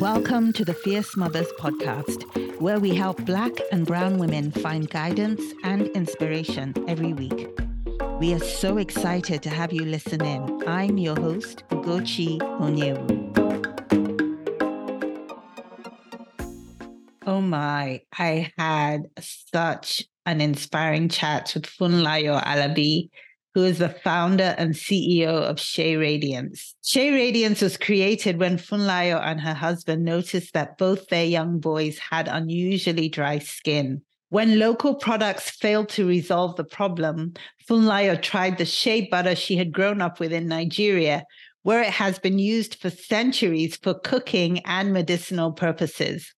Welcome to the Fierce Mothers podcast, where we help Black and Brown women find guidance and inspiration every week. We are so excited to have you listen in. I'm your host, Ugochi Onyewu. Oh my, I had such an inspiring chat with Funlayo Alabi who is the founder and CEO of Shea Radiance. Shea Radiance was created when Funlayo and her husband noticed that both their young boys had unusually dry skin. When local products failed to resolve the problem, Funlayo tried the shea butter she had grown up with in Nigeria, where it has been used for centuries for cooking and medicinal purposes.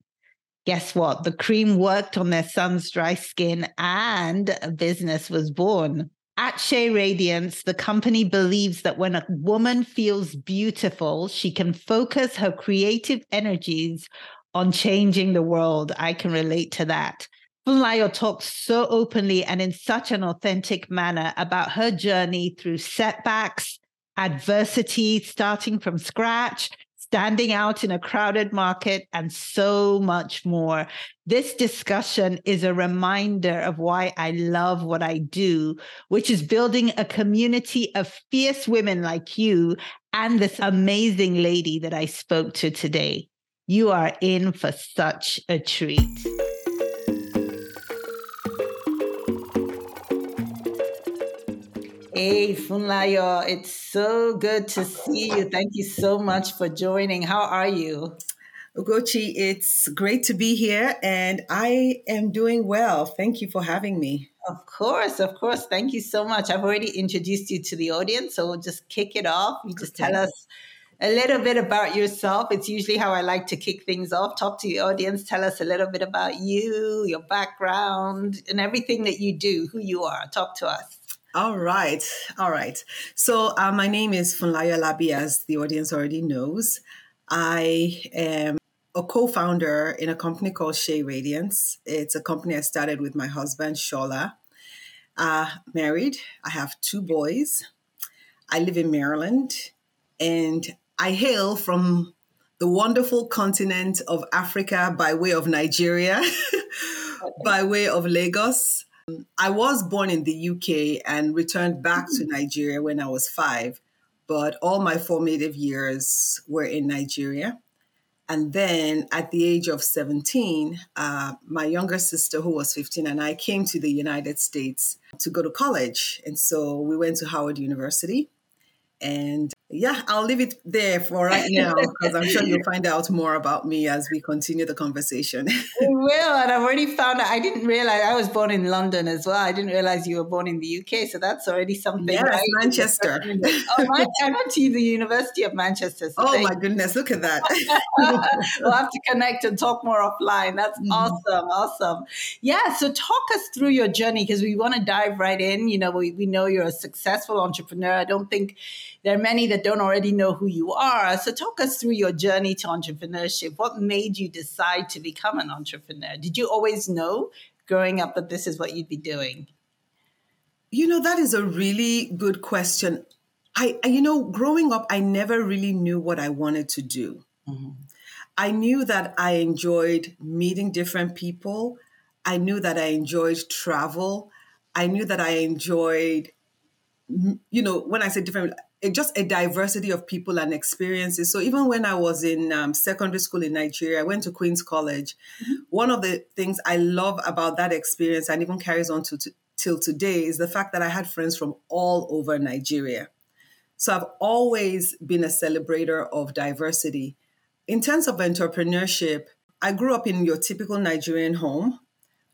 Guess what? The cream worked on their son's dry skin and a business was born. At Shea Radiance, the company believes that when a woman feels beautiful, she can focus her creative energies on changing the world. I can relate to that. Funlayo talks so openly and in such an authentic manner about her journey through setbacks, adversity, starting from scratch, standing out in a crowded market, and so much more. This discussion is a reminder of why I love what I do, which is building a community of fierce women like you and this amazing lady that I spoke to today. You are in for such a treat. Hey, Funlayo, it's so good to see you. Thank you so much for joining. How are you? Ugochi, it's great to be here and I am doing well. Thank you for having me. Of course, of course. Thank you so much. I've already introduced you to the audience, so we'll just kick it off. You just okay. tell us a little bit about yourself. It's usually how I like to kick things off. Talk to the audience, tell us a little bit about you, your background, and everything that you do, who you are. Talk to us. All right. All right. So, uh, my name is Funlayo Alabi, as the audience already knows. I am a co founder in a company called Shea Radiance. It's a company I started with my husband, Shola. Uh, married. I have two boys. I live in Maryland and I hail from the wonderful continent of Africa by way of Nigeria, by way of Lagos. I was born in the UK and returned back to Nigeria when I was five, but all my formative years were in Nigeria. And then at the age of 17, uh, my younger sister, who was 15, and I came to the United States to go to college. And so we went to Howard University. And yeah, I'll leave it there for right now because I'm sure you'll find out more about me as we continue the conversation. we will. And I've already found out, I didn't realize I was born in London as well. I didn't realize you were born in the UK. So that's already something. Yes, right? Manchester. oh, my, I went to the University of Manchester. So oh, my goodness. Look at that. we'll have to connect and talk more offline. That's mm-hmm. awesome. Awesome. Yeah. So talk us through your journey because we want to dive right in. You know, we, we know you're a successful entrepreneur. I don't think there are many that don't already know who you are. So, talk us through your journey to entrepreneurship. What made you decide to become an entrepreneur? Did you always know growing up that this is what you'd be doing? You know, that is a really good question. I, you know, growing up, I never really knew what I wanted to do. Mm-hmm. I knew that I enjoyed meeting different people. I knew that I enjoyed travel. I knew that I enjoyed, you know, when I say different, just a diversity of people and experiences. So even when I was in um, secondary school in Nigeria, I went to Queen's College. Mm-hmm. One of the things I love about that experience and even carries on to, to till today is the fact that I had friends from all over Nigeria. So I've always been a celebrator of diversity. In terms of entrepreneurship, I grew up in your typical Nigerian home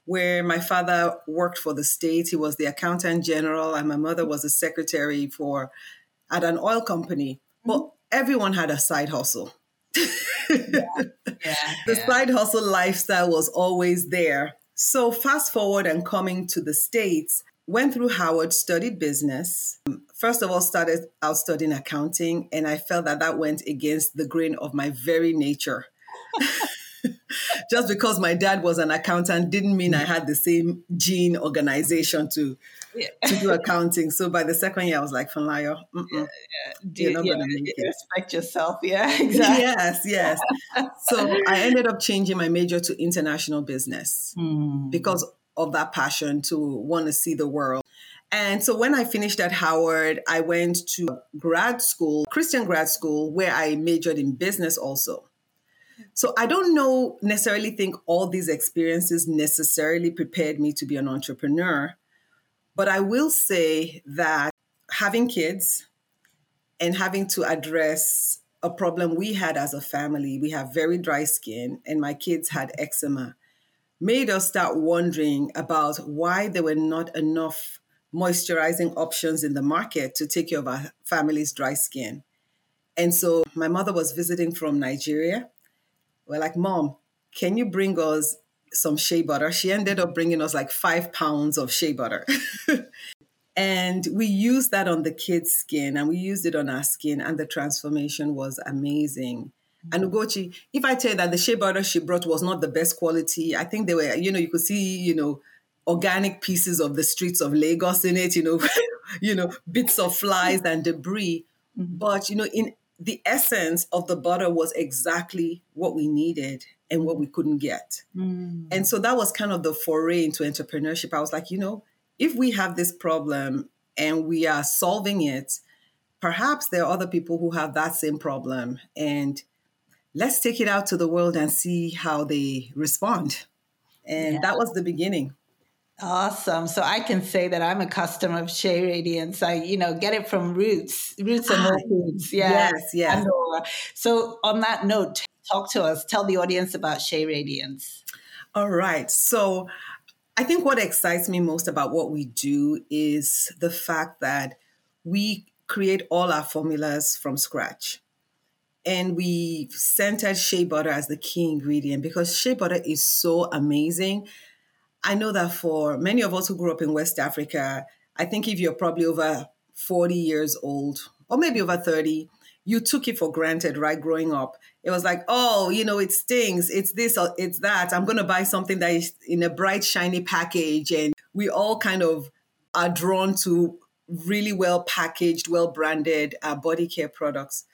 where my father worked for the state. He was the accountant general, and my mother was the secretary for at an oil company, but mm-hmm. everyone had a side hustle. yeah. Yeah, the side hustle lifestyle was always there. So, fast forward and coming to the States, went through Howard, studied business. First of all, started out studying accounting, and I felt that that went against the grain of my very nature. Just because my dad was an accountant didn't mean I had the same gene organization to yeah. to do accounting. So by the second year, I was like, Funlayo, yeah, yeah. you're not going to make it. Respect yourself. Yeah, exactly. yes, yes. so I ended up changing my major to international business mm. because of that passion to want to see the world. And so when I finished at Howard, I went to grad school, Christian grad school, where I majored in business also. So I don't know necessarily think all these experiences necessarily prepared me to be an entrepreneur, but I will say that having kids and having to address a problem we had as a family, we have very dry skin, and my kids had eczema, made us start wondering about why there were not enough moisturizing options in the market to take care of our family's dry skin. And so my mother was visiting from Nigeria. We're like, Mom, can you bring us some shea butter? She ended up bringing us like five pounds of shea butter. and we used that on the kids' skin and we used it on our skin, and the transformation was amazing. And Ugochi, if I tell you that the shea butter she brought was not the best quality, I think they were, you know, you could see, you know, organic pieces of the streets of Lagos in it, you know, you know, bits of flies and debris. Mm-hmm. But you know, in the essence of the butter was exactly what we needed and what we couldn't get. Mm. And so that was kind of the foray into entrepreneurship. I was like, you know, if we have this problem and we are solving it, perhaps there are other people who have that same problem. And let's take it out to the world and see how they respond. And yeah. that was the beginning. Awesome. So I can say that I'm a customer of Shea Radiance. I, you know, get it from Roots, Roots and Whole ah, Foods. Yeah. Yes, yes. So on that note, talk to us. Tell the audience about Shea Radiance. All right. So I think what excites me most about what we do is the fact that we create all our formulas from scratch. And we centered shea butter as the key ingredient because shea butter is so amazing I know that for many of us who grew up in West Africa, I think if you're probably over 40 years old or maybe over 30, you took it for granted, right? Growing up, it was like, oh, you know, it stings, it's this, or it's that. I'm going to buy something that is in a bright, shiny package. And we all kind of are drawn to really well packaged, well branded uh, body care products.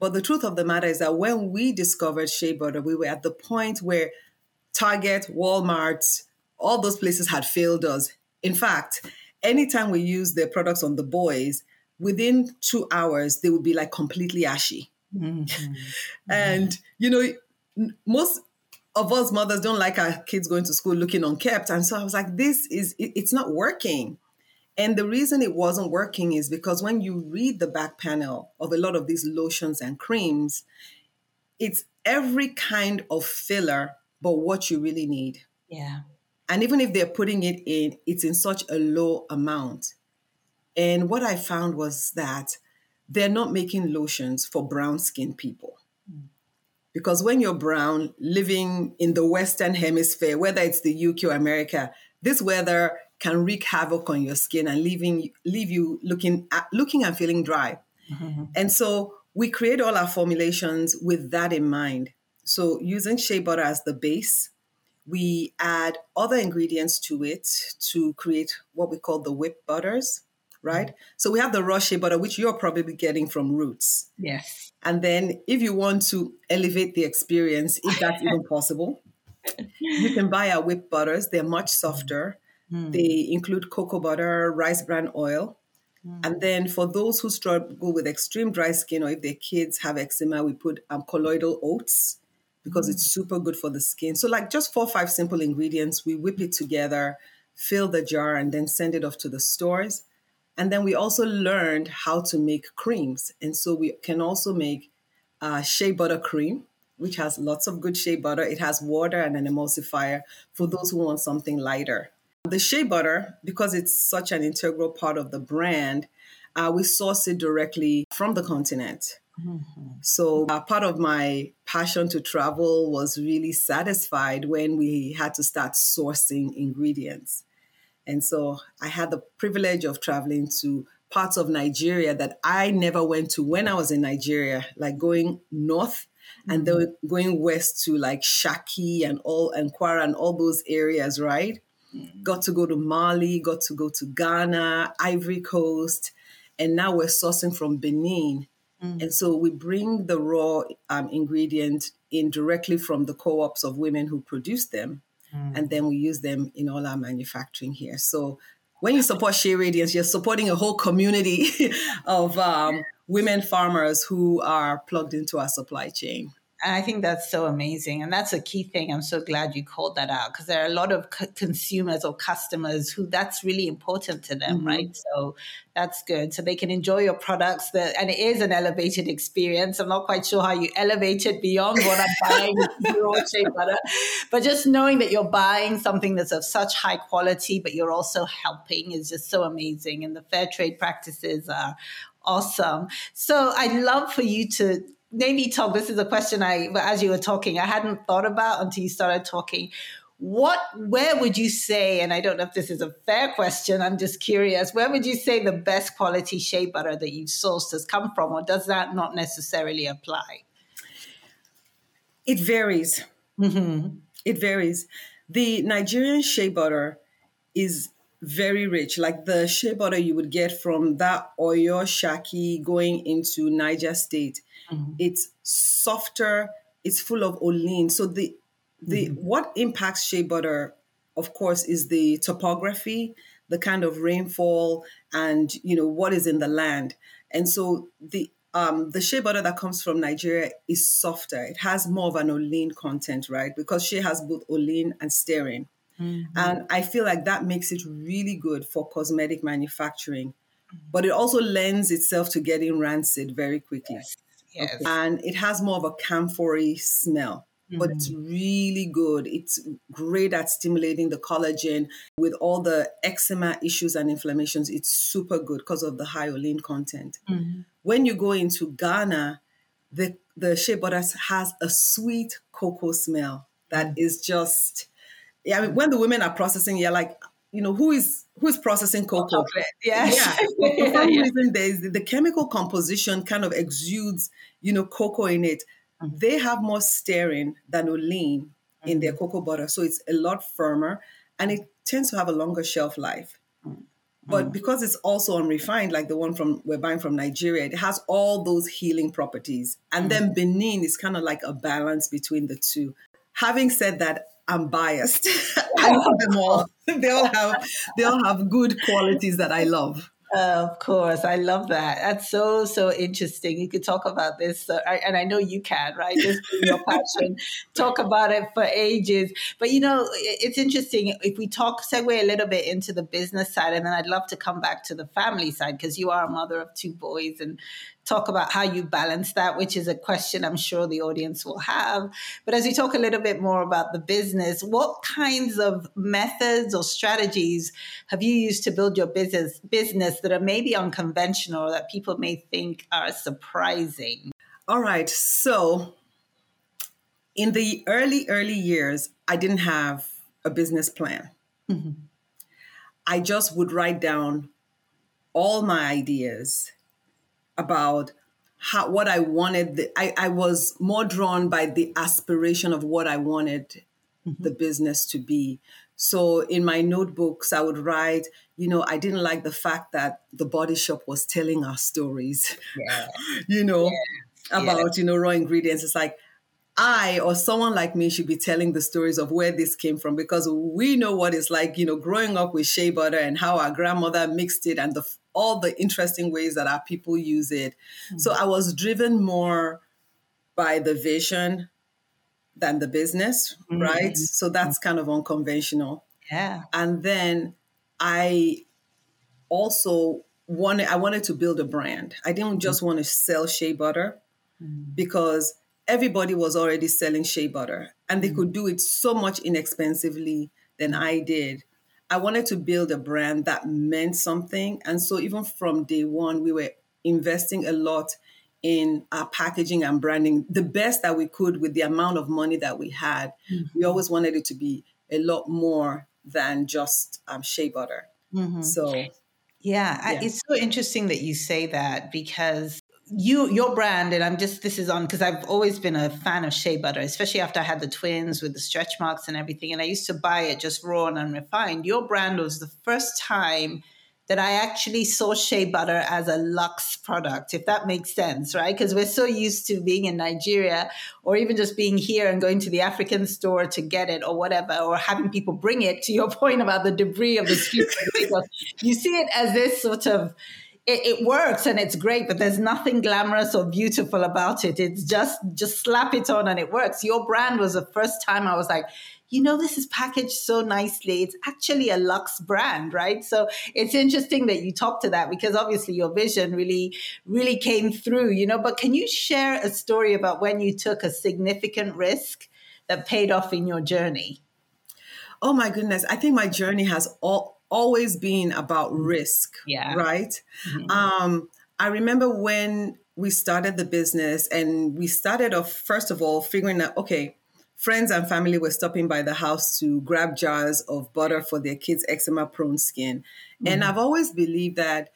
But the truth of the matter is that when we discovered shea butter, we were at the point where Target, Walmart, all those places had failed us. In fact, anytime we use their products on the boys, within two hours, they would be like completely ashy. Mm-hmm. and, you know, most of us mothers don't like our kids going to school looking unkept. And so I was like, this is, it, it's not working. And the reason it wasn't working is because when you read the back panel of a lot of these lotions and creams, it's every kind of filler, but what you really need. Yeah. And even if they're putting it in, it's in such a low amount. And what I found was that they're not making lotions for brown skinned people. Mm. Because when you're brown, living in the Western Hemisphere, whether it's the UK or America, this weather can wreak havoc on your skin and leaving leave you looking looking and feeling dry. Mm-hmm. And so we create all our formulations with that in mind. So using shea butter as the base, we add other ingredients to it to create what we call the whip butters, right? So we have the raw shea butter, which you're probably getting from Roots. Yes. And then if you want to elevate the experience, if that's even possible, you can buy our whipped butters. They're much softer. Mm. They include cocoa butter, rice bran oil. Mm. And then for those who struggle with extreme dry skin or if their kids have eczema, we put um, colloidal oats because mm. it's super good for the skin. So, like just four five simple ingredients, we whip it together, fill the jar, and then send it off to the stores. And then we also learned how to make creams. And so we can also make uh, shea butter cream, which has lots of good shea butter. It has water and an emulsifier for those who want something lighter. The shea butter, because it's such an integral part of the brand, uh, we source it directly from the continent. Mm-hmm. So, uh, part of my passion to travel was really satisfied when we had to start sourcing ingredients. And so, I had the privilege of traveling to parts of Nigeria that I never went to when I was in Nigeria, like going north and mm-hmm. then going west to like Shaki and all and Kwara and all those areas, right? Mm-hmm. Got to go to Mali, got to go to Ghana, Ivory Coast, and now we're sourcing from Benin. Mm-hmm. And so we bring the raw um, ingredient in directly from the co-ops of women who produce them, mm. and then we use them in all our manufacturing here. So when you support Shea Radiance, you're supporting a whole community of um, women farmers who are plugged into our supply chain. And I think that's so amazing. And that's a key thing. I'm so glad you called that out because there are a lot of c- consumers or customers who that's really important to them, mm-hmm. right? So that's good. So they can enjoy your products. That, and it is an elevated experience. I'm not quite sure how you elevate it beyond what I'm buying raw shea butter. But just knowing that you're buying something that's of such high quality, but you're also helping is just so amazing. And the fair trade practices are awesome. So I'd love for you to maybe talk. This is a question I, as you were talking, I hadn't thought about until you started talking. What, where would you say, and I don't know if this is a fair question, I'm just curious, where would you say the best quality shea butter that you've sourced has come from, or does that not necessarily apply? It varies. Mm-hmm. It varies. The Nigerian shea butter is very rich, like the shea butter you would get from that Oyo Shaki going into Niger State. Mm-hmm. It's softer. It's full of olein. So the the mm-hmm. what impacts shea butter, of course, is the topography, the kind of rainfall, and you know what is in the land. And so the um, the shea butter that comes from Nigeria is softer. It has more of an olein content, right? Because shea has both olein and stearin. Mm-hmm. And I feel like that makes it really good for cosmetic manufacturing. But it also lends itself to getting rancid very quickly. Yes. yes. Okay. And it has more of a camphory smell. Mm-hmm. But it's mm-hmm. really good. It's great at stimulating the collagen with all the eczema issues and inflammations. It's super good because of the high olein content. Mm-hmm. When you go into Ghana, the the shea butter has a sweet cocoa smell that mm. is just yeah, I mean, when the women are processing, you're like, you know, who is who is processing cocoa? Yes. Yeah. For some yeah. reason, there's the chemical composition kind of exudes, you know, cocoa in it. Mm-hmm. They have more stearin than olein mm-hmm. in their mm-hmm. cocoa butter, so it's a lot firmer and it tends to have a longer shelf life. Mm-hmm. But because it's also unrefined, like the one from we're buying from Nigeria, it has all those healing properties. And then mm-hmm. Benin is kind of like a balance between the two. Having said that, I'm biased. I love them all. They all have they all have good qualities that I love. of course, I love that. That's so so interesting. You could talk about this, uh, and I know you can, right? Just your passion, talk about it for ages. But you know, it's interesting if we talk segue a little bit into the business side, and then I'd love to come back to the family side because you are a mother of two boys, and talk about how you balance that, which is a question I'm sure the audience will have. But as we talk a little bit more about the business, what kinds of methods or strategies have you used to build your business business that are maybe unconventional that people may think are surprising? All right. So in the early, early years, I didn't have a business plan. Mm-hmm. I just would write down all my ideas about how what I wanted. The, I, I was more drawn by the aspiration of what I wanted mm-hmm. the business to be. So in my notebooks, I would write, you know, I didn't like the fact that the body shop was telling our stories, yeah. you know, yeah. about, yeah. you know, raw ingredients. It's like, I or someone like me should be telling the stories of where this came from because we know what it's like, you know, growing up with shea butter and how our grandmother mixed it and the all the interesting ways that our people use it. Mm-hmm. So I was driven more by the vision than the business, mm-hmm. right? So that's kind of unconventional. Yeah. And then I also wanted I wanted to build a brand. I didn't just mm-hmm. want to sell shea butter mm-hmm. because everybody was already selling shea butter and they could do it so much inexpensively than I did. I wanted to build a brand that meant something. And so even from day one, we were investing a lot in our packaging and branding, the best that we could with the amount of money that we had. Mm-hmm. We always wanted it to be a lot more than just um, shea butter. Mm-hmm. So, yeah, yeah. I, it's so interesting that you say that because you your brand and i'm just this is on because i've always been a fan of shea butter especially after i had the twins with the stretch marks and everything and i used to buy it just raw and unrefined. Your brand was the first time that i actually saw shea butter as a luxe product if that makes sense right? Because we're so used to being in nigeria or even just being here and going to the african store to get it or whatever or having people bring it to your point about the debris of the street. You see it as this sort of it, it, works and it's great, but there's nothing glamorous or beautiful about it. It's just just slap it on and it works. Your brand was the first time I was like, you know, this is packaged so nicely. It's actually a luxe brand, right? So it's interesting that you talk to that because obviously your vision really, really came through, you know. But can you share a story about when you took a significant risk that paid off in your journey? Oh my goodness. I think my journey has all always been about mm-hmm. risk. Yeah. Right. Mm-hmm. Um, I remember when we started the business and we started off, first of all, figuring out, okay, friends and family were stopping by the house to grab jars of butter for their kids' eczema prone skin. Mm-hmm. And I've always believed that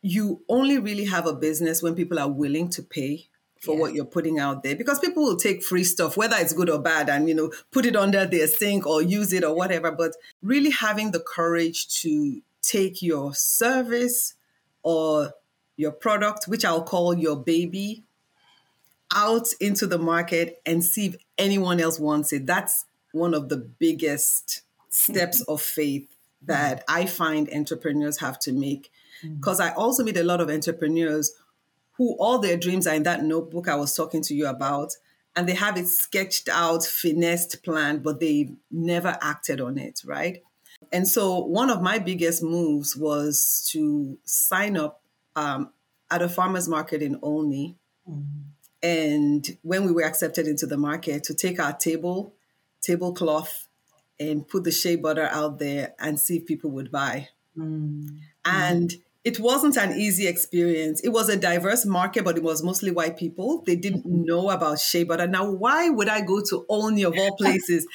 you only really have a business when people are willing to pay for yeah. what you're putting out there because people will take free stuff whether it's good or bad and you know put it under their sink or use it or whatever but really having the courage to take your service or your product which I'll call your baby out into the market and see if anyone else wants it that's one of the biggest steps of faith that I find entrepreneurs have to make because mm. I also meet a lot of entrepreneurs who all their dreams are in that notebook I was talking to you about, and they have it sketched out, finessed, planned, but they never acted on it, right? And so one of my biggest moves was to sign up um, at a farmer's market in Olney. Mm-hmm. And when we were accepted into the market, to take our table, tablecloth, and put the shea butter out there and see if people would buy. Mm-hmm. And it wasn't an easy experience. It was a diverse market, but it was mostly white people. They didn't mm-hmm. know about shea butter. Now, why would I go to Olney of all places,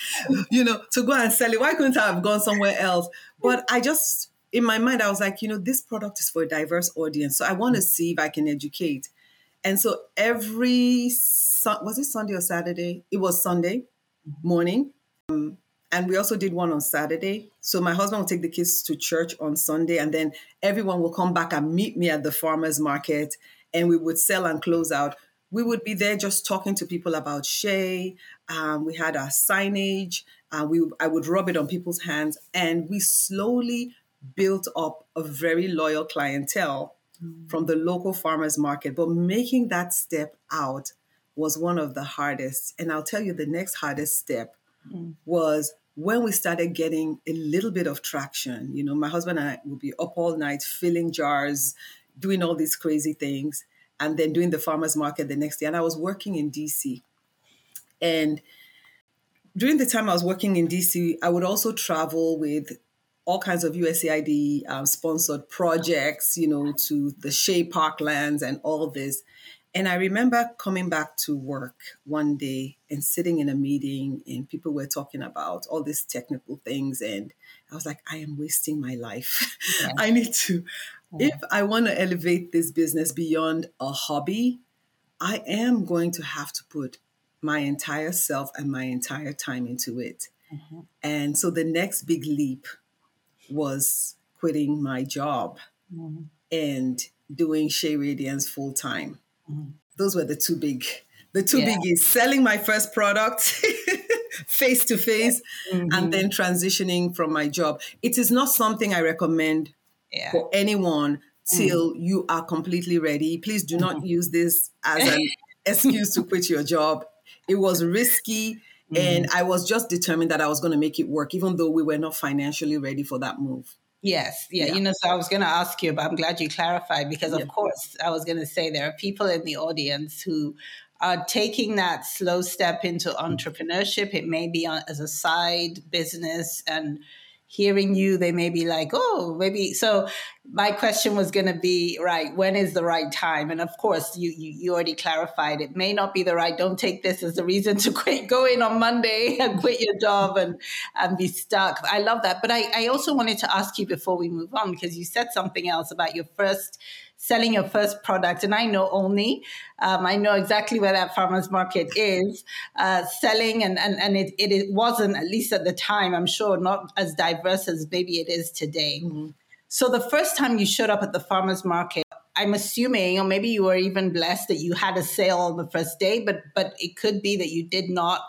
you know, to go and sell it? Why couldn't I have gone somewhere else? But I just, in my mind, I was like, you know, this product is for a diverse audience. So I want to see if I can educate. And so every, was it Sunday or Saturday? It was Sunday mm-hmm. morning. Um, and we also did one on Saturday. So my husband will take the kids to church on Sunday, and then everyone will come back and meet me at the farmers market, and we would sell and close out. We would be there just talking to people about Shea. Um, we had our signage. Uh, we I would rub it on people's hands, and we slowly built up a very loyal clientele mm. from the local farmers market. But making that step out was one of the hardest. And I'll tell you, the next hardest step mm. was when we started getting a little bit of traction, you know, my husband and I would be up all night filling jars, doing all these crazy things, and then doing the farmers market the next day. And I was working in DC. And during the time I was working in DC, I would also travel with all kinds of USAID um, sponsored projects, you know, to the Shea Parklands and all this. And I remember coming back to work one day and sitting in a meeting, and people were talking about all these technical things. And I was like, I am wasting my life. Yeah. I need to, yeah. if I want to elevate this business beyond a hobby, I am going to have to put my entire self and my entire time into it. Mm-hmm. And so the next big leap was quitting my job mm-hmm. and doing Shea Radiance full time. Mm-hmm. Those were the two big, the two yeah. biggies. Selling my first product face to face, and then transitioning from my job. It is not something I recommend yeah. for anyone till mm-hmm. you are completely ready. Please do not mm-hmm. use this as an excuse to quit your job. It was risky. Mm-hmm. And I was just determined that I was going to make it work, even though we were not financially ready for that move. Yes, yeah, yeah, You know, so I was going to ask you, but I'm glad you clarified because, of yeah. course, I was going to say there are people in the audience who are taking that slow step into mm. entrepreneurship. It may be as a side business and hearing you, they may be like, oh, maybe. So my question was going to be, right, when is the right time? And of course, you, you, you already clarified it may not be the right. Don't take this as a reason to quit, go in on Monday and quit your job and, and be stuck. I love that. But I, I also wanted to ask you before we move on, because you said something else about your first selling your first product, and I know Olney, um, I know exactly where that farmer's market is, uh, selling, and, and, and it, it, it, wasn't, at least at the time, I'm sure, not as diverse as maybe it is today. Mm-hmm. So the first time you showed up at the farmer's market, I'm assuming, or maybe you were even blessed that you had a sale on the first day, but but it could be that you did not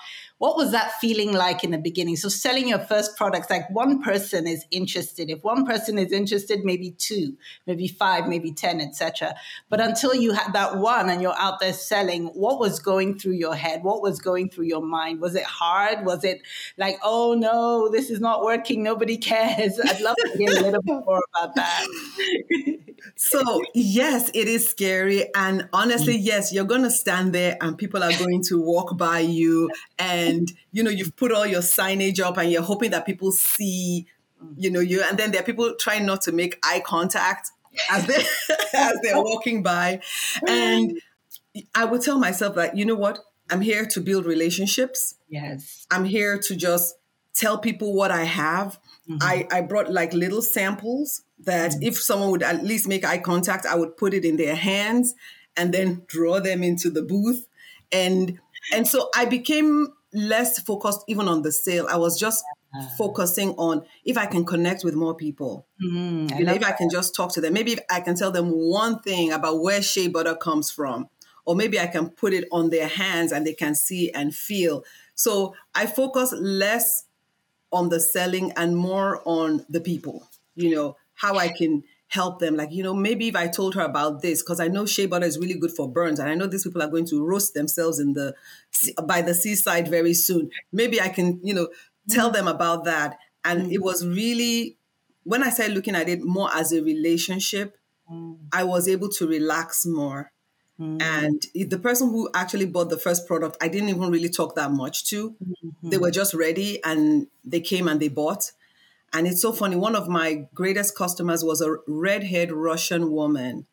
what was that feeling like in the beginning? So selling your first products, like one person is interested. If one person is interested, maybe two, maybe five, maybe 10, etc. But until you had that one and you're out there selling, what was going through your head? What was going through your mind? Was it hard? Was it like, oh no, this is not working. Nobody cares. I'd love to hear a little bit more about that. so yes, it is scary. And honestly, mm. yes, you're going to stand there and people are going to walk by you and and you know you've put all your signage up and you're hoping that people see you know you and then there are people trying not to make eye contact as they as they're walking by. And i would tell myself that you know what? I'm here to build relationships. Yes. I'm here to just tell people what i have. Mm-hmm. i i brought like little samples that mm-hmm. if someone would at least make eye contact i would put it in their hands and then draw them into the booth. And and so i became less focused even on the sale. I was just uh, focusing on if I can connect with more people. Mm, you know, if that. I can just talk to them. Maybe if I can tell them one thing about where shea butter comes from, or maybe I can put it on their hands and they can see and feel. So I focus less on the selling and more on the people. You know, how I can help them. Like, you know, maybe if I told her about this, because I know shea butter is really good for burns, and I know these people are going to roast themselves in the by the seaside very soon. Maybe I can, you know, tell mm. them about that. And mm. it was really when I started looking at it more as a relationship, mm. I was able to relax more. Mm. And the person who actually bought the first product, I didn't even really talk that much to. Mm-hmm. They were just ready and they came and they bought. And it's so funny. One of my greatest customers was a redhead Russian woman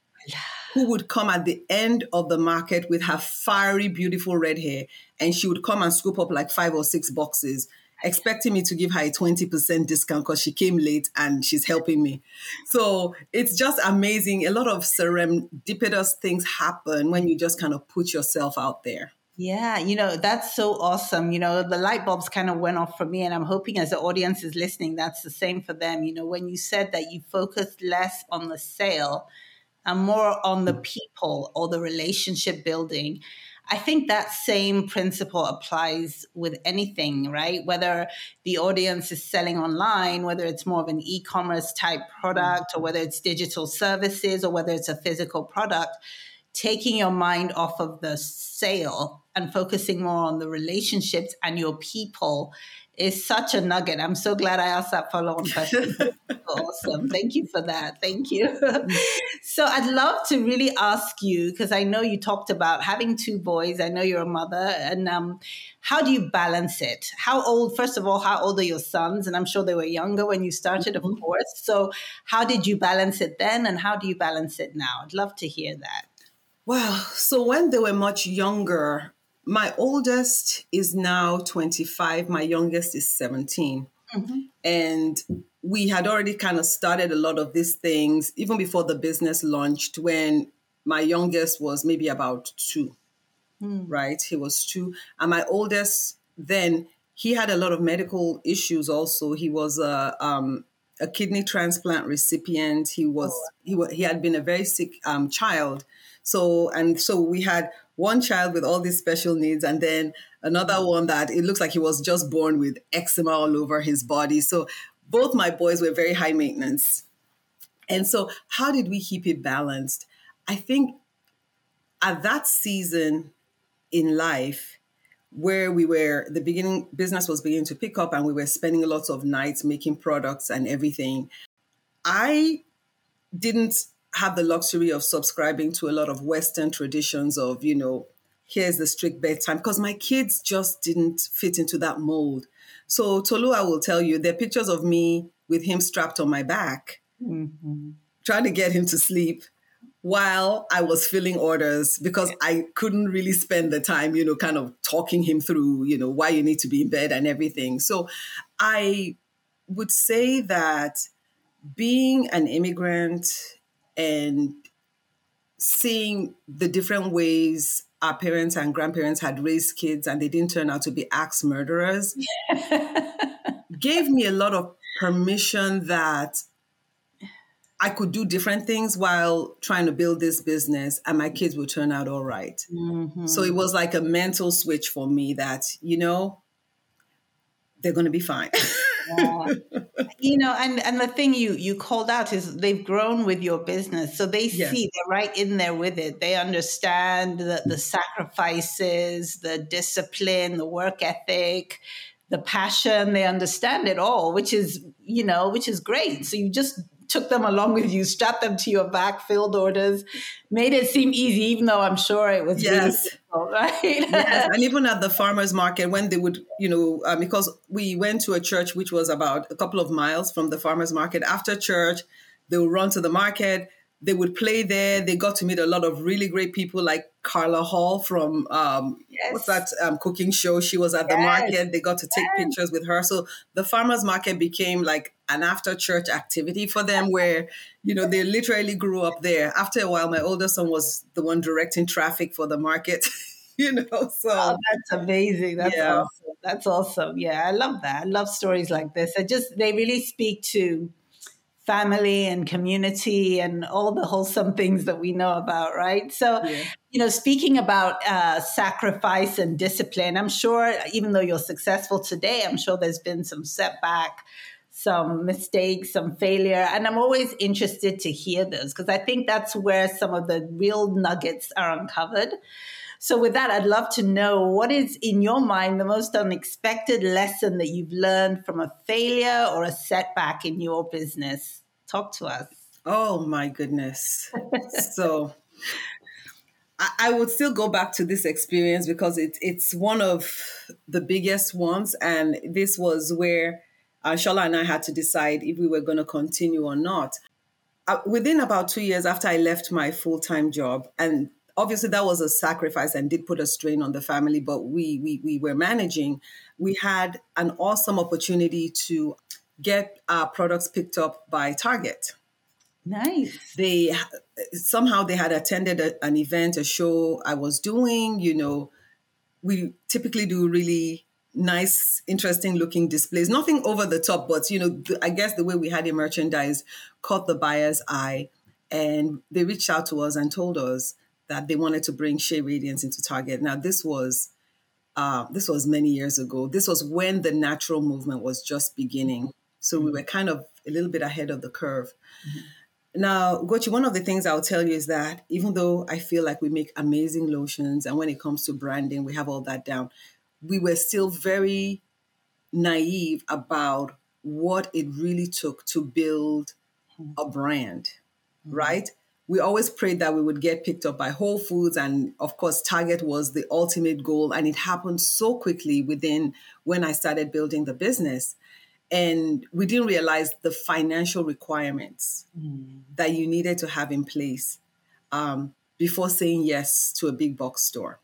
who would come at the end of the market with her fiery, beautiful red hair. And she would come and scoop up like five or six boxes, expecting me to give her a 20% discount because she came late and she's helping me. So it's just amazing. A lot of serendipitous things happen when you just kind of put yourself out there. Yeah, you know, that's so awesome. You know, the light bulbs kind of went off for me, and I'm hoping as the audience is listening, that's the same for them. You know, when you said that you focused less on the sale and more on the people or the relationship building, I think that same principle applies with anything, right? Whether the audience is selling online, whether it's more of an e commerce type mm-hmm. product, or whether it's digital services, or whether it's a physical product taking your mind off of the sale and focusing more on the relationships and your people is such a nugget. I'm so glad I asked that follow on question. awesome. Thank you for that. Thank you. so I'd love to really ask you, because I know you talked about having two boys. I know you're a mother. And um, how do you balance it? How old, first of all, how old are your sons? And I'm sure they were younger when you started, of mm-hmm. course. So how did you balance it then? And how do you balance it now? I'd love to hear that. Wow. So when they were much younger, my oldest is now 25, my youngest is 17. Mm-hmm. And we had already kind of started a lot of these things even before the business launched when my youngest was maybe about two, mm. right? He was two. And my oldest then, he had a lot of medical issues also. He was a, um, a kidney transplant recipient. He was oh. he, he had been a very sick um, child so, and so we had one child with all these special needs, and then another mm. one that it looks like he was just born with eczema all over his body. So, both my boys were very high maintenance. And so, how did we keep it balanced? I think at that season in life, where we were the beginning business was beginning to pick up and we were spending lots of nights making products and everything i didn't have the luxury of subscribing to a lot of Western traditions of, you know, here's the strict bedtime, because my kids just didn't fit into that mold. So Tolua will tell you there are pictures of me with him strapped on my back, mm-hmm. trying to get him to sleep while I was filling orders because I couldn't really spend the time, you know, kind of talking him through, you know, why you need to be in bed and everything. So I would say that being an immigrant and seeing the different ways our parents and grandparents had raised kids and they didn't turn out to be axe murderers gave me a lot of permission that I could do different things while trying to build this business and my kids would turn out all right. mm-hmm. So it was like a mental switch for me that, you know, they're going to be fine. yeah. You know, and and the thing you you called out is they've grown with your business, so they yes. see they're right in there with it. They understand the the mm-hmm. sacrifices, the discipline, the work ethic, the passion. They understand it all, which is you know, which is great. So you just took them along with you, strapped them to your back, filled orders, made it seem easy, even though I'm sure it was yes. Really right? yes, and even at the farmers market, when they would, you know, um, because we went to a church which was about a couple of miles from the farmers market. After church, they would run to the market they would play there. They got to meet a lot of really great people like Carla Hall from um, yes. what's that um, cooking show? She was at yes. the market. They got to take yes. pictures with her. So the farmers market became like an after church activity for them, where you know they literally grew up there. After a while, my older son was the one directing traffic for the market. you know, so oh, that's amazing. That's yeah. awesome. That's awesome. Yeah, I love that. I love stories like this. I just they really speak to family and community and all the wholesome things that we know about, right? So, yeah. you know, speaking about uh, sacrifice and discipline, I'm sure even though you're successful today, I'm sure there's been some setback, some mistakes, some failure. And I'm always interested to hear those because I think that's where some of the real nuggets are uncovered. So, with that, I'd love to know what is, in your mind, the most unexpected lesson that you've learned from a failure or a setback in your business? Talk to us. Oh, my goodness. so, I, would still go back to this experience because it, it's one of the biggest ones. And this was where uh, Shola and I had to decide if we were going to continue or not. Uh, within about two years after I left my full time job, and obviously that was a sacrifice and did put a strain on the family but we we, we were managing we had an awesome opportunity to get our products picked up by target. Nice. They somehow they had attended a, an event a show i was doing you know. We typically do really nice interesting looking displays nothing over the top but you know i guess the way we had it merchandise caught the buyer's eye and they reached out to us and told us that they wanted to bring Shea Radiance into Target. Now, this was uh, this was many years ago. This was when the natural movement was just beginning. So mm-hmm. we were kind of a little bit ahead of the curve. Mm-hmm. Now, Gochi, one of the things I'll tell you is that even though I feel like we make amazing lotions and when it comes to branding, we have all that down, we were still very naive about what it really took to build a brand, mm-hmm. right? we always prayed that we would get picked up by Whole Foods. And of course, Target was the ultimate goal. And it happened so quickly within when I started building the business. And we didn't realize the financial requirements mm. that you needed to have in place um, before saying yes to a big box store.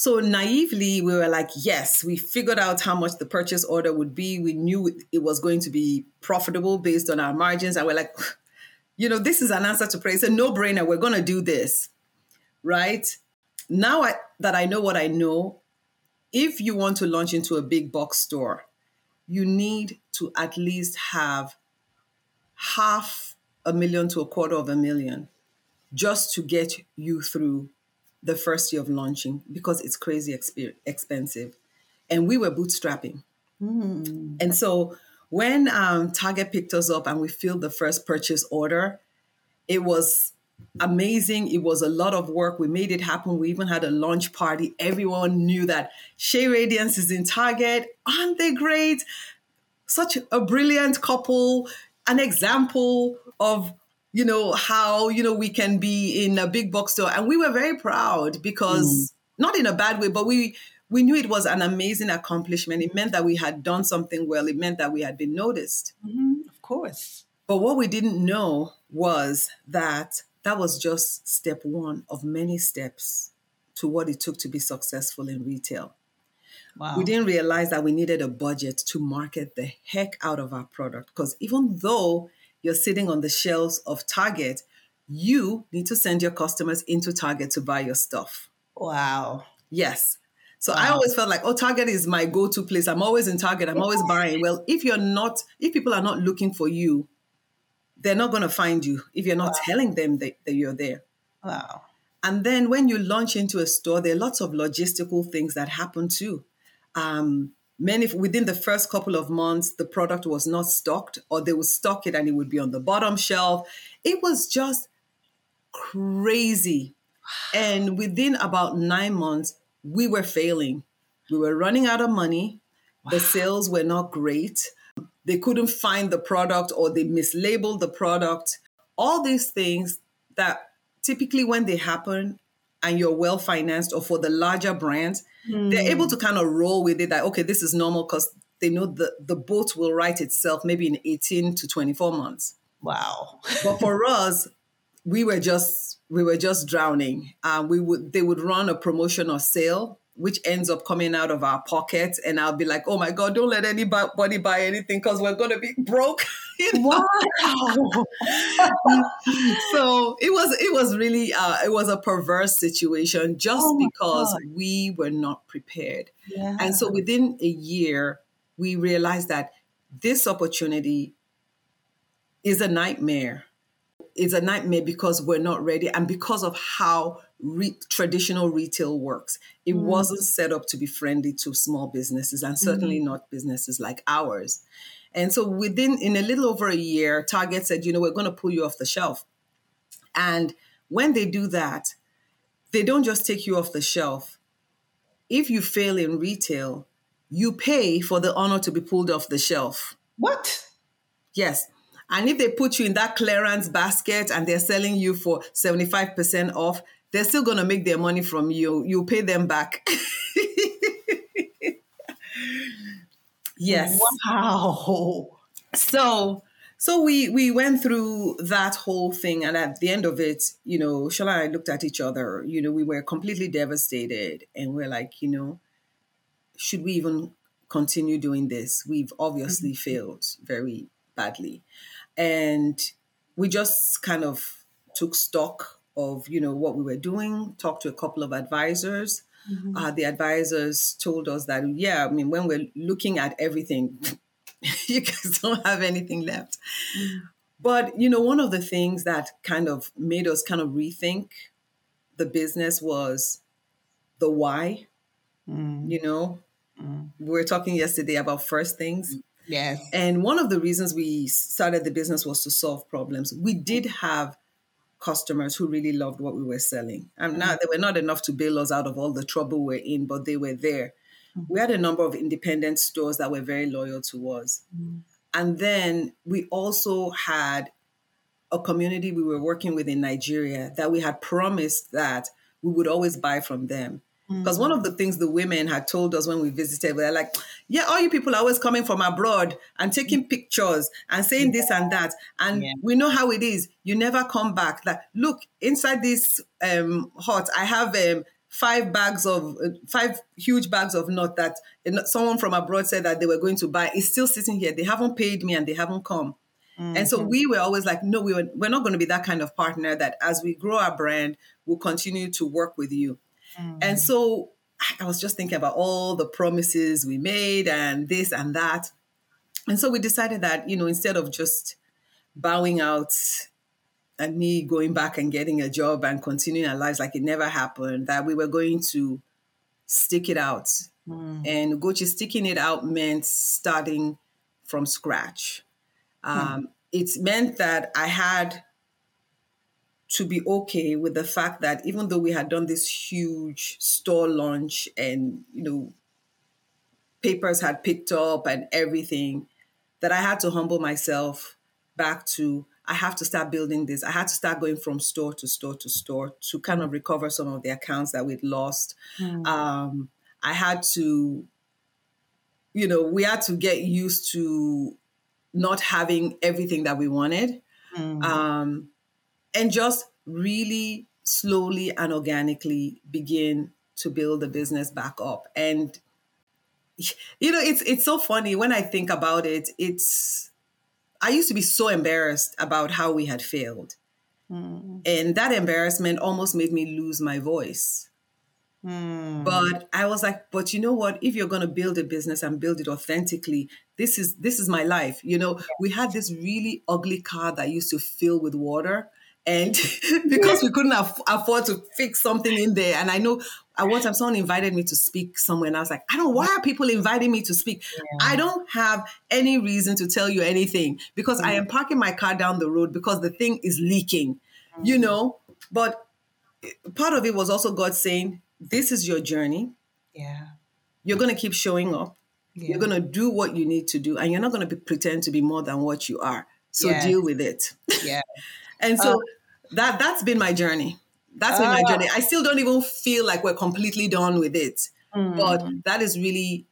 So naively, we were like, yes, we figured out how much the purchase order would be. We knew it was going to be profitable based on our margins. And we're like, you know, this is an answer to prayer. It's a no brainer. We're going to do this, right? Now I, that I know what I know, if you want to launch into a big box store, you need to at least have half a million to a quarter of a million just to get you through the first year of launching because it's crazy exp- expensive. And we were bootstrapping. Mm. And so when um, Target picked us up and we filled the first purchase order, it was amazing. It was a lot of work. We made it happen. We even had a launch party. Everyone knew that Shea Radiance is in Target. Aren't they great? Such a brilliant couple, an example of you know how you know we can be in a big box store and we were very proud because mm. not in a bad way but we we knew it was an amazing accomplishment. It meant that we had done something well. It meant that we had been noticed. Mm-hmm, of course. But what we didn't know was that that was just step one of many steps to what it took to be successful in retail. Wow. We didn't realize that we needed a budget to market the heck out of our product because even though you're sitting on the shelves of Target, you need to send your customers into Target to buy your stuff. Wow. Yes. So wow. I always felt like, oh, Target is my go-to place. I'm always in Target. I'm always buying. Well, if you're not, if people are not looking for you, they're not going to find you if you're not wow. telling them that, that you're there. Wow. And then when you launch into a store, there are lots of logistical things that happen too. Um, many within the first couple of months, the product was not stocked, or they would stock it and it would be on the bottom shelf. It was just crazy. And within about nine months, we were failing. We were running out of money. Wow. The sales were not great. They couldn't find the product or they mislabeled the product. All these things that typically when they happen and you're well financed or for the larger brands, mm. they're able to kind of roll with it that, okay, this is normal because they know the, the boat will right itself maybe in 18 to 24 months. Wow. but for us, we were just we were just drowning. Uh, we would they would run a promotion or sale, which ends up coming out of our pocket, and I'll be like, "Oh my god, don't let anybody buy anything because we're gonna be broke." you know? Wow. so it was it was really uh, it was a perverse situation just oh because god. we were not prepared, yeah. and so within a year we realized that this opportunity is a nightmare It's a nightmare because we're not ready and because of how re- traditional retail works. It mm. wasn't set up to be friendly to small businesses and certainly mm. not businesses like ours. And so within in a little over a year, Target said, you know, we're going to pull you off the shelf. And when they do that, they don't just take you off the shelf. If you fail in retail, you pay for the honor to be pulled off the shelf. What? Yes. And if they put you in that clearance basket and they're selling you for 75% off, they're still going to make their money from you. You pay them back. yes. Wow. So so we we went through that whole thing and at the end of it, you know, Shola and I looked at each other, you know, we were completely devastated and we're like, you know, should we even continue doing this? We've obviously mm-hmm. failed very badly and we just kind of took stock of you know what we were doing talked to a couple of advisors mm-hmm. uh, the advisors told us that yeah i mean when we're looking at everything you guys don't have anything left mm-hmm. but you know one of the things that kind of made us kind of rethink the business was the why mm. you know mm. we were talking yesterday about first things Yes. And one of the reasons we started the business was to solve problems. We did have customers who really loved what we were selling. And now they were not enough to bail us out of all the trouble we're in, but they were there. Mm-hmm. We had a number of independent stores that were very loyal to us. Mm-hmm. And then we also had a community we were working with in Nigeria that we had promised that we would always buy from them. Because mm. one of the things the women had told us when we visited, they're like, yeah, all you people are always coming from abroad and taking pictures and saying this and that. And yeah. we know how it is. You never come back. Like, look, inside this um, hut, I have um, five bags of, uh, five huge bags of nut that someone from abroad said that they were going to buy. It's still sitting here. They haven't paid me and they haven't come. Mm-hmm. And so mm-hmm. we were always like, no, we were, we're not going to be that kind of partner that as we grow our brand, we'll continue to work with you. Mm. And so I was just thinking about all the promises we made and this and that. And so we decided that, you know, instead of just bowing out and me going back and getting a job and continuing our lives like it never happened, that we were going to stick it out. Mm. And Ugochi sticking it out meant starting from scratch. Hmm. Um, mm. It meant that I had to be okay with the fact that even though we had done this huge store launch and you know papers had picked up and everything that i had to humble myself back to i have to start building this i had to start going from store to store to store to kind of recover some of the accounts that we'd lost mm. um, i had to you know we had to get used to not having everything that we wanted mm. um, and just really slowly and organically begin to build the business back up and you know it's it's so funny when i think about it it's i used to be so embarrassed about how we had failed Mm. And that embarrassment almost made me lose my voice. Mm. But I was like, but you know what? If you're going to build a business and build it authentically, this is this is my life. You know, we had this really ugly car that used to fill with water, and because we couldn't aff- afford to fix something in there, and I know at one time someone invited me to speak somewhere, and I was like, I don't. Why are people inviting me to speak? Yeah. I don't have any reason to tell you anything because mm. I am parking my car down the road because the thing is leaking. Mm. You know, but part of it was also God saying this is your journey. Yeah. You're going to keep showing up. Yeah. You're going to do what you need to do, and you're not going to pretend to be more than what you are. So yes. deal with it. Yeah. and so uh, that that's been my journey. That's been my journey. I still don't even feel like we're completely done with it, mm. but that is really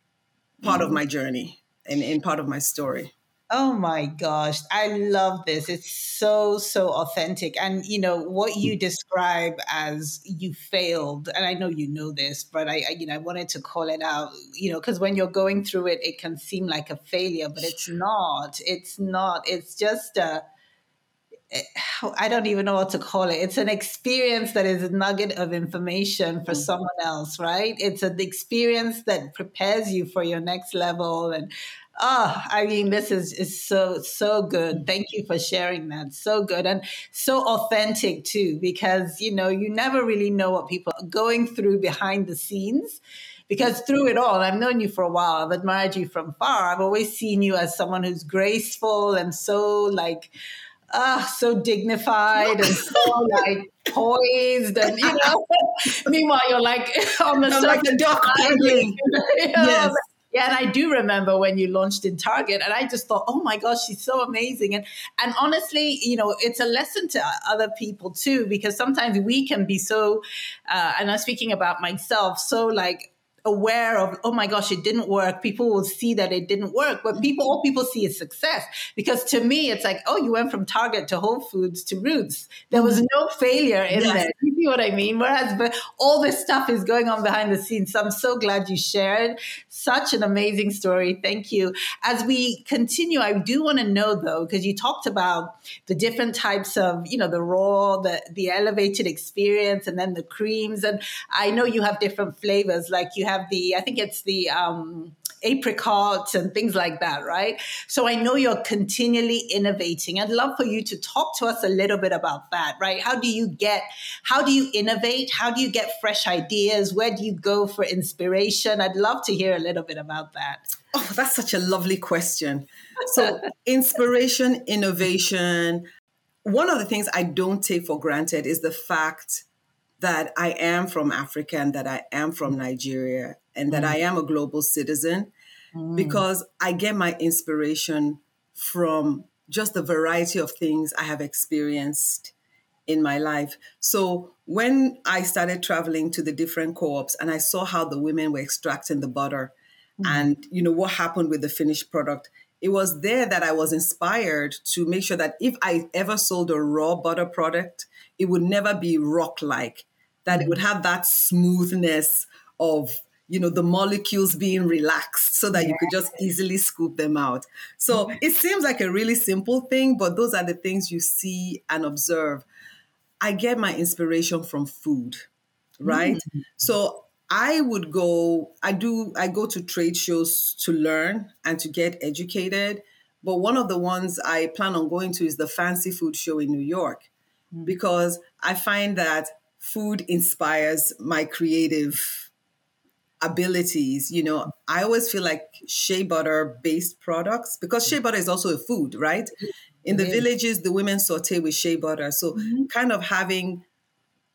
part mm. of my journey and, and part of my story. Oh my gosh, I love this. It's so, so authentic. And, you know, what you describe as you failed, and I know you know this, but I, I you know, I wanted to call it out, you know, because when you're going through it, it can seem like a failure, but it's not. It's not. It's just a, I don't even know what to call it. It's an experience that is a nugget of information for mm-hmm. someone else, right? It's an experience that prepares you for your next level. And Oh, I mean, this is, is so, so good. Thank you for sharing that. So good and so authentic too, because, you know, you never really know what people are going through behind the scenes. Because through it all, I've known you for a while, I've admired you from far. I've always seen you as someone who's graceful and so like, ah, uh, so dignified and so like poised and you know. Meanwhile, you're like on the like a you know, yes. Yeah, and I do remember when you launched in Target, and I just thought, oh my gosh, she's so amazing. And and honestly, you know, it's a lesson to other people too, because sometimes we can be so, uh, and I'm speaking about myself, so like aware of oh my gosh it didn't work. People will see that it didn't work but people all people see is success. Because to me it's like oh you went from target to whole foods to roots. There was no failure in yes. there. You see what i mean? Whereas but all this stuff is going on behind the scenes. So i'm so glad you shared. Such an amazing story. Thank you. As we continue i do want to know though because you talked about the different types of you know the raw the the elevated experience and then the creams and i know you have different flavors. Like you have the, I think it's the um, apricots and things like that, right? So I know you're continually innovating. I'd love for you to talk to us a little bit about that, right? How do you get, how do you innovate? How do you get fresh ideas? Where do you go for inspiration? I'd love to hear a little bit about that. Oh, that's such a lovely question. So, inspiration, innovation. One of the things I don't take for granted is the fact that I am from Africa and that I am from Nigeria and that mm. I am a global citizen mm. because I get my inspiration from just the variety of things I have experienced in my life. So when I started traveling to the different co-ops and I saw how the women were extracting the butter mm. and you know what happened with the finished product, it was there that I was inspired to make sure that if I ever sold a raw butter product, it would never be rock like that it would have that smoothness of you know the molecules being relaxed so that you could just easily scoop them out. So it seems like a really simple thing but those are the things you see and observe. I get my inspiration from food right? Mm-hmm. so i would go i do i go to trade shows to learn and to get educated but one of the ones i plan on going to is the fancy food show in new york mm-hmm. because i find that food inspires my creative abilities. You know, I always feel like shea butter based products, because shea butter is also a food, right? In the villages, the women saute with shea butter. So, mm-hmm. kind of having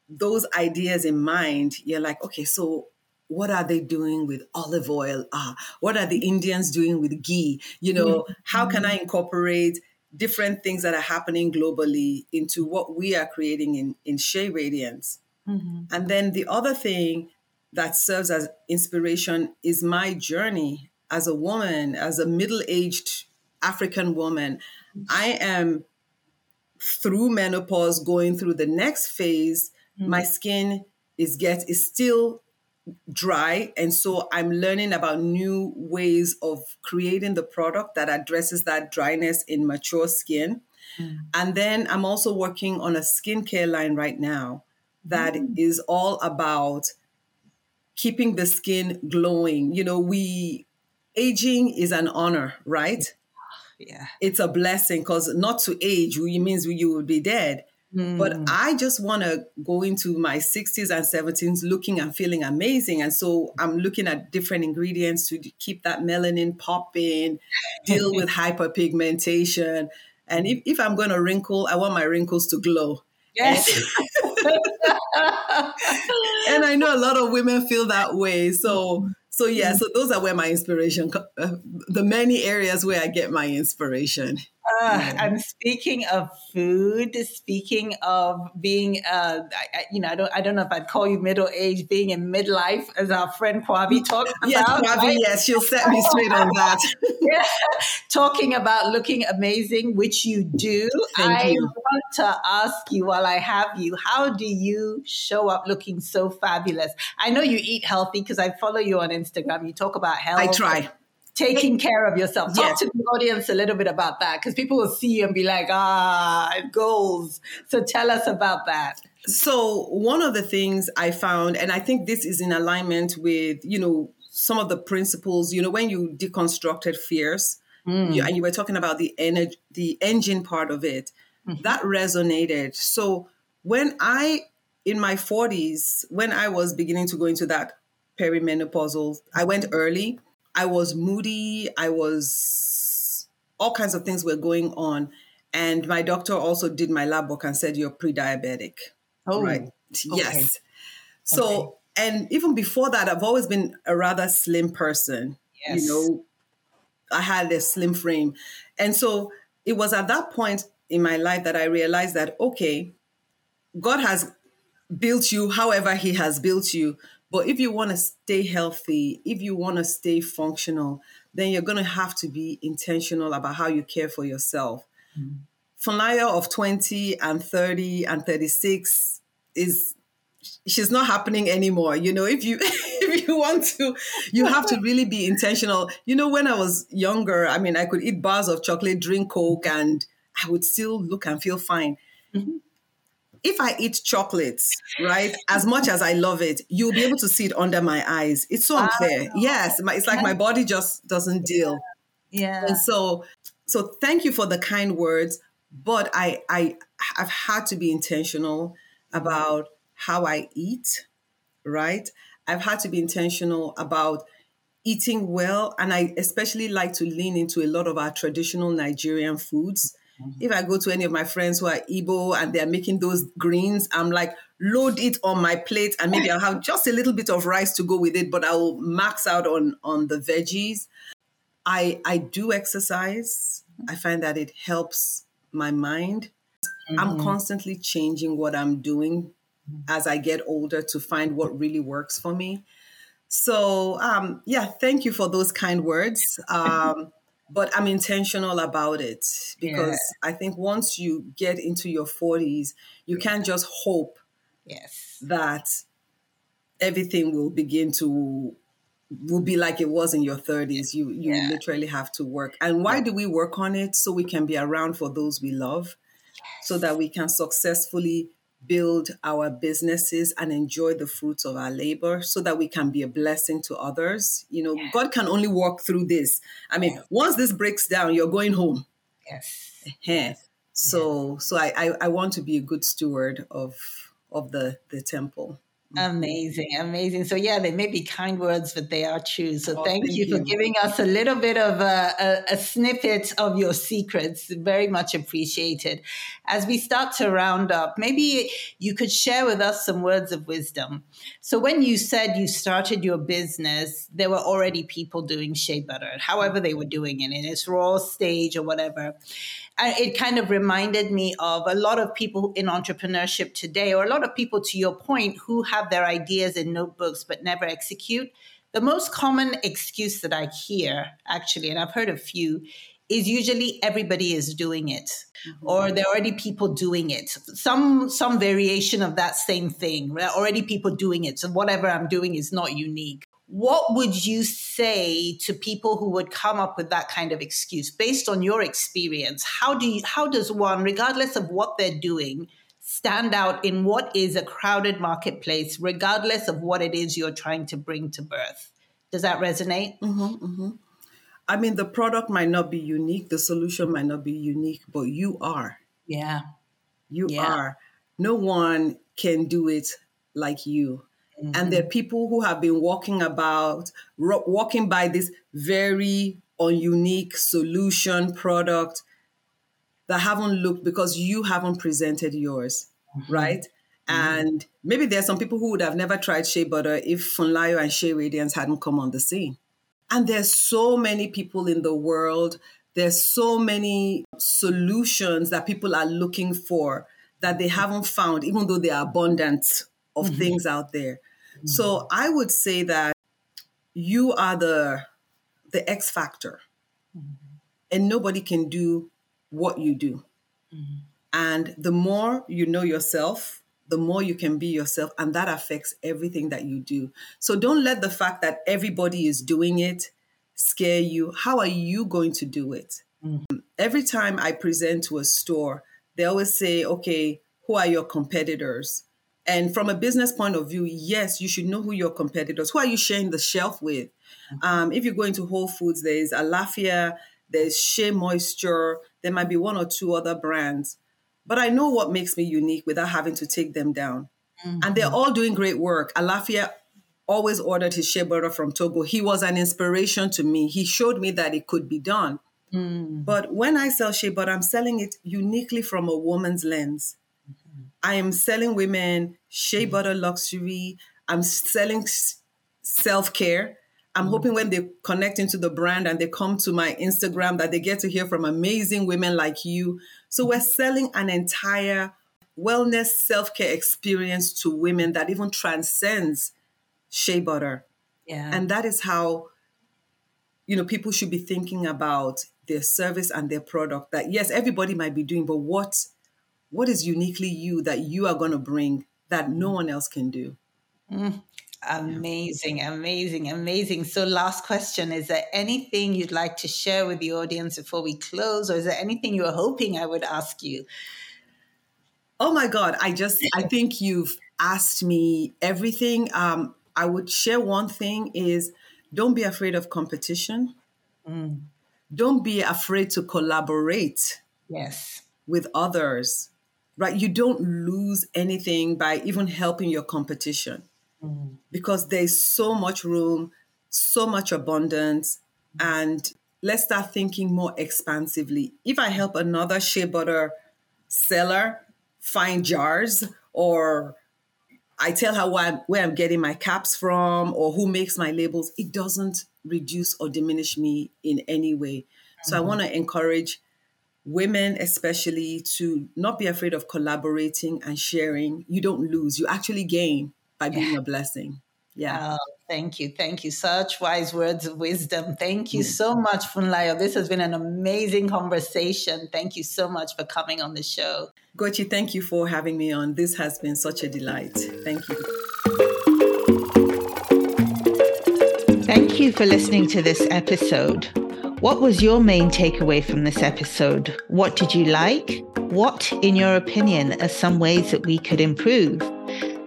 those ideas in mind, you're like, okay, so what are they doing with olive oil? Ah, what are the Indians doing with ghee? You know, mm-hmm. how can I incorporate different things that are happening globally into what we are creating in, in Shea Radiance. Mm-hmm. And then the other thing that serves as inspiration is my journey as a woman, as a middle aged African woman. I am through menopause going through the next phase. Mm-hmm. My skin is get is still dry and so i'm learning about new ways of creating the product that addresses that dryness in mature skin Mm. And then I'm also working on a skincare line right now that mm. is all about keeping the skin glowing. You know, we aging is an honor, right? Yeah. It's a blessing because not to age means you will be dead. Mm. But I just want to go into my 60s and 70s looking and feeling amazing. And so I'm looking at different ingredients to keep that melanin popping, deal with hyperpigmentation. And if, if I'm going to wrinkle, I want my wrinkles to glow. Yes. and I know a lot of women feel that way. So so yeah, so those are where my inspiration, uh, the many areas where I get my inspiration. Uh, and speaking of food, speaking of being, uh, I, you know, I don't, I don't know if I'd call you middle aged, being in midlife, as our friend Kwabi talked about. Yes, Kwabi, right? yes, she'll set me straight on that. yeah. Talking about looking amazing, which you do. Thank I you. want to ask you while I have you, how do you show up looking so fabulous? I know you eat healthy because I follow you on Instagram. You talk about health. I try taking care of yourself. Talk to the audience a little bit about that because people will see you and be like, ah, goals. So tell us about that. So one of the things I found, and I think this is in alignment with, you know, some of the principles, you know, when you deconstructed fears, mm. you, and you were talking about the energy, the engine part of it, mm-hmm. that resonated. So when I, in my 40s, when I was beginning to go into that perimenopausal, I went early I was moody. I was all kinds of things were going on. And my doctor also did my lab work and said, You're pre diabetic. Oh, right. Okay. Yes. So, okay. and even before that, I've always been a rather slim person. Yes. You know, I had a slim frame. And so it was at that point in my life that I realized that, okay, God has built you however He has built you. But if you want to stay healthy, if you want to stay functional, then you're going to have to be intentional about how you care for yourself. Mm-hmm. Funlayo of 20 and 30 and 36 is she's not happening anymore. You know, if you if you want to, you have to really be intentional. You know, when I was younger, I mean, I could eat bars of chocolate, drink Coke, and I would still look and feel fine. Mm-hmm if I eat chocolates, right, as much as I love it, you'll be able to see it under my eyes. It's so unfair. Ah. Yes, my, it's like my body just doesn't deal. Yeah. And so, so thank you for the kind words, but I, I, I've had to be intentional about how I eat, right? I've had to be intentional about eating well, and I especially like to lean into a lot of our traditional Nigerian foods if I go to any of my friends who are Igbo and they're making those greens, I'm like, load it on my plate and maybe I'll have just a little bit of rice to go with it, but I'll max out on on the veggies. I I do exercise. I find that it helps my mind. Mm-hmm. I'm constantly changing what I'm doing as I get older to find what really works for me. So um, yeah, thank you for those kind words. Um, but I'm intentional about it because yeah. I think once you get into your 40s, you can't just hope yes that everything will begin to will be like it was in your 30s. You you yeah. literally have to work. And why yeah. do we work on it? So we can be around for those we love, yes. so that we can successfully build our businesses and enjoy the fruits of our labor so that we can be a blessing to others. You know, God can only walk through this. I mean, once this breaks down, you're going home. Yes. yes. So so I, I, I want to be a good steward of of the the temple. Mm-hmm. Amazing, amazing. So yeah, they may be kind words, but they are true. So oh, thank, thank you, you, for giving us a little bit of a, a, a, snippet of your secrets. Very much appreciated. As we start to round up, maybe you could share with us some words of wisdom. So when you said you started your business, there were already people doing shea butter, however they were doing it in its raw stage or whatever it kind of reminded me of a lot of people in entrepreneurship today, or a lot of people, to your point, who have their ideas in notebooks but never execute. The most common excuse that I hear, actually, and I've heard a few, is usually everybody is doing it mm-hmm. or there are already people doing it some some variation of that same thing there are already people doing it so whatever i'm doing is not unique what would you say to people who would come up with that kind of excuse based on your experience? How do you, how does one, regardless of what they're doing, stand out in what is a crowded marketplace, regardless of what it is you're trying to bring to birth? Does that resonate? Mm-hmm, mm-hmm. I mean, the product might not be unique, the solution might not be unique, but you are. Yeah. You yeah. are. No one can do it like you. Mm-hmm. And there are people who have been walking about, walking by this very unique solution product that haven't looked because you haven't presented yours, mm-hmm. right? Mm-hmm. And maybe there are some people who would have never tried shea butter if Funlayo and Shea Radiance hadn't come on the scene. And there's so many people in the world. There's so many solutions that people are looking for that they haven't found, even though they are abundant of mm-hmm. things out there. Mm-hmm. So I would say that you are the the X factor. Mm-hmm. And nobody can do what you do. Mm-hmm. And the more you know yourself, the more you can be yourself, and that affects everything that you do. So don't let the fact that everybody is doing it scare you. How are you going to do it? Mm-hmm. Every time I present to a store, they always say, okay, who are your competitors? And from a business point of view, yes, you should know who your competitors. Who are you sharing the shelf with? Mm-hmm. Um, if you go into Whole Foods, there's Alaffia, there's Shea Moisture, there might be one or two other brands. But I know what makes me unique without having to take them down. Mm-hmm. And they're all doing great work. Alaffia always ordered his shea butter from Togo. He was an inspiration to me. He showed me that it could be done. Mm. But when I sell shea butter, I'm selling it uniquely from a woman's lens. I am selling women shea butter luxury. I'm selling self care. I'm mm. hoping when they connect into the brand and they come to my Instagram that they get to hear from amazing women like you. So we're selling an entire wellness self care experience to women that even transcends shea butter. Yeah. And that is how you know people should be thinking about their service and their product that yes everybody might be doing but what what is uniquely you that you are going to bring that no one else can do? Mm, amazing, amazing, amazing. So, last question Is there anything you'd like to share with the audience before we close, or is there anything you were hoping I would ask you? Oh my God, I just, I think you've asked me everything. Um, I would share one thing is don't be afraid of competition. Mm. Don't be afraid to collaborate. Yes. With others right? You don't lose anything by even helping your competition mm. because there's so much room, so much abundance, and let's start thinking more expansively. If I help another shea butter seller find jars or I tell her where I'm, where I'm getting my caps from or who makes my labels, it doesn't reduce or diminish me in any way. So mm-hmm. I want to encourage women especially to not be afraid of collaborating and sharing. You don't lose you actually gain by being yeah. a blessing. Yeah. Oh, thank you thank you. Such wise words of wisdom. Thank you so much funlayo. This has been an amazing conversation. Thank you so much for coming on the show. Gochi thank you for having me on. This has been such a delight. Thank you. Thank you for listening to this episode what was your main takeaway from this episode? What did you like? What, in your opinion, are some ways that we could improve?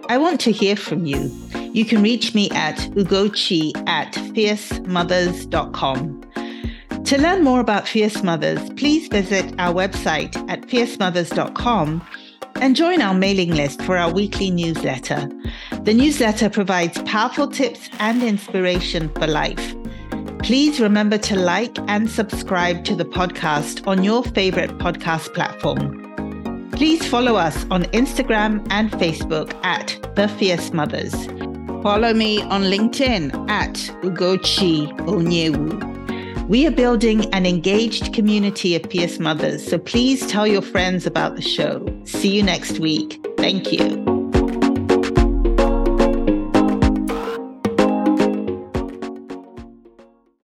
I want to hear from you. You can reach me at ugochi at fiercemothers.com. To learn more about Fierce Mothers, please visit our website at fiercemothers.com and join our mailing list for our weekly newsletter. The newsletter provides powerful tips and inspiration for life. Please remember to like and subscribe to the podcast on your favorite podcast platform. Please follow us on Instagram and Facebook at The Fierce Mothers. Follow me on LinkedIn at Ugochi Onyewu. We are building an engaged community of Fierce Mothers, so please tell your friends about the show. See you next week. Thank you.